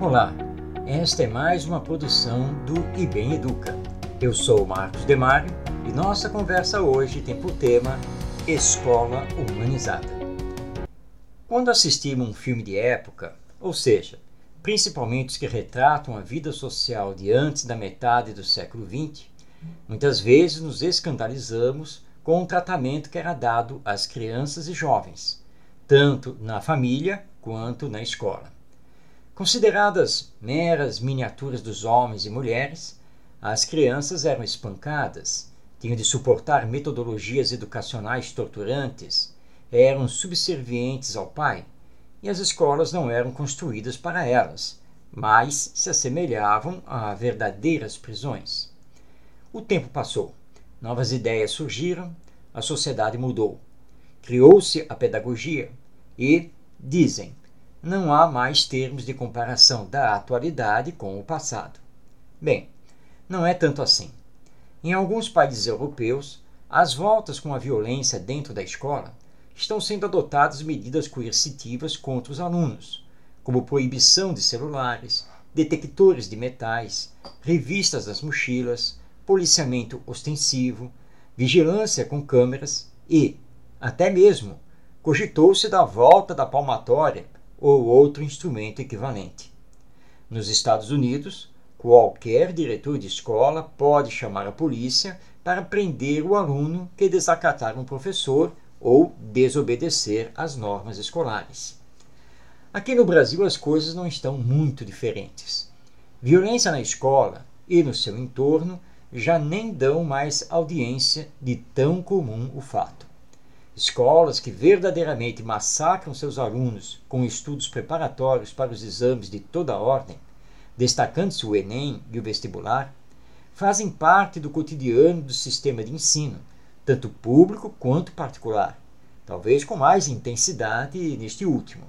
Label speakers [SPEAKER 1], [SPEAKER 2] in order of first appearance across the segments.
[SPEAKER 1] Olá, esta é mais uma produção do IBEM Educa. Eu sou Marcos Demário e nossa conversa hoje tem por tema Escola Humanizada. Quando assistimos um filme de época, ou seja, principalmente os que retratam a vida social de antes da metade do século XX, muitas vezes nos escandalizamos com o tratamento que era dado às crianças e jovens, tanto na família quanto na escola. Consideradas meras miniaturas dos homens e mulheres, as crianças eram espancadas, tinham de suportar metodologias educacionais torturantes, eram subservientes ao pai, e as escolas não eram construídas para elas, mas se assemelhavam a verdadeiras prisões. O tempo passou, novas ideias surgiram, a sociedade mudou. Criou-se a pedagogia e, dizem, não há mais termos de comparação da atualidade com o passado. Bem, não é tanto assim. Em alguns países europeus, as voltas com a violência dentro da escola estão sendo adotadas medidas coercitivas contra os alunos, como proibição de celulares, detectores de metais, revistas das mochilas, policiamento ostensivo, vigilância com câmeras e, até mesmo, cogitou-se da volta da palmatória ou outro instrumento equivalente. Nos Estados Unidos, qualquer diretor de escola pode chamar a polícia para prender o aluno que desacatar um professor ou desobedecer às normas escolares. Aqui no Brasil as coisas não estão muito diferentes. Violência na escola e no seu entorno já nem dão mais audiência de tão comum o fato. Escolas que verdadeiramente massacram seus alunos com estudos preparatórios para os exames de toda a ordem, destacando-se o Enem e o vestibular, fazem parte do cotidiano do sistema de ensino, tanto público quanto particular, talvez com mais intensidade neste último.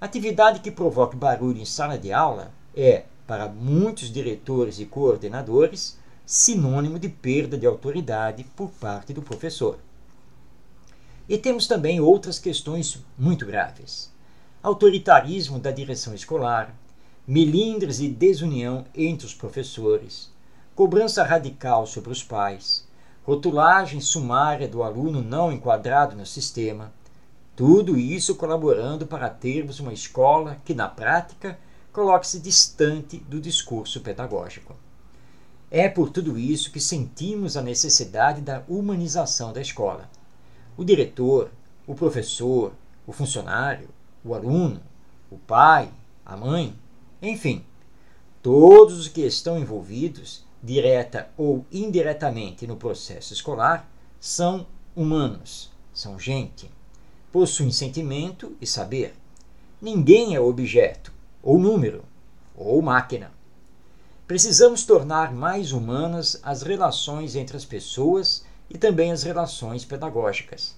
[SPEAKER 1] Atividade que provoca barulho em sala de aula é, para muitos diretores e coordenadores, sinônimo de perda de autoridade por parte do professor. E temos também outras questões muito graves: autoritarismo da direção escolar, melindres e desunião entre os professores, cobrança radical sobre os pais, rotulagem sumária do aluno não enquadrado no sistema, tudo isso colaborando para termos uma escola que, na prática, coloque-se distante do discurso pedagógico. É por tudo isso que sentimos a necessidade da humanização da escola o diretor, o professor, o funcionário, o aluno, o pai, a mãe, enfim, todos os que estão envolvidos, direta ou indiretamente, no processo escolar, são humanos, são gente, possuem sentimento e saber. Ninguém é objeto, ou número, ou máquina. Precisamos tornar mais humanas as relações entre as pessoas e também as relações pedagógicas.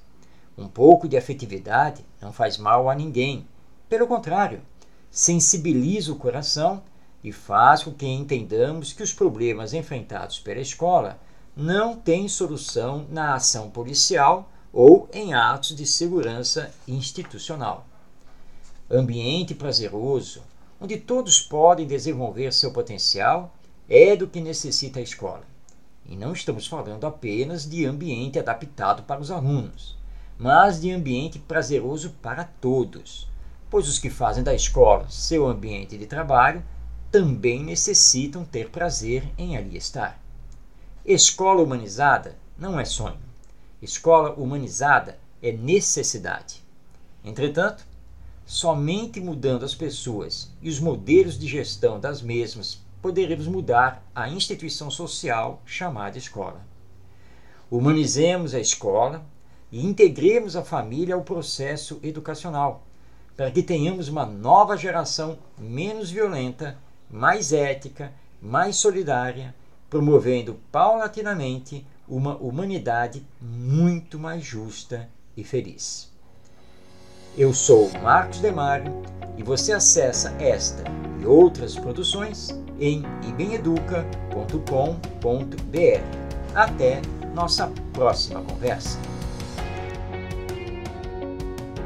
[SPEAKER 1] Um pouco de afetividade não faz mal a ninguém. Pelo contrário, sensibiliza o coração e faz com que entendamos que os problemas enfrentados pela escola não têm solução na ação policial ou em atos de segurança institucional. Ambiente prazeroso, onde todos podem desenvolver seu potencial, é do que necessita a escola. E não estamos falando apenas de ambiente adaptado para os alunos, mas de ambiente prazeroso para todos, pois os que fazem da escola seu ambiente de trabalho também necessitam ter prazer em ali estar. Escola humanizada não é sonho. Escola humanizada é necessidade. Entretanto, somente mudando as pessoas e os modelos de gestão das mesmas poderemos mudar a instituição social chamada escola. Humanizemos a escola e integremos a família ao processo educacional, para que tenhamos uma nova geração menos violenta, mais ética, mais solidária, promovendo paulatinamente uma humanidade muito mais justa e feliz. Eu sou Marcos Demário e você acessa esta outras produções em ibeneduca.com.br. Até nossa próxima conversa.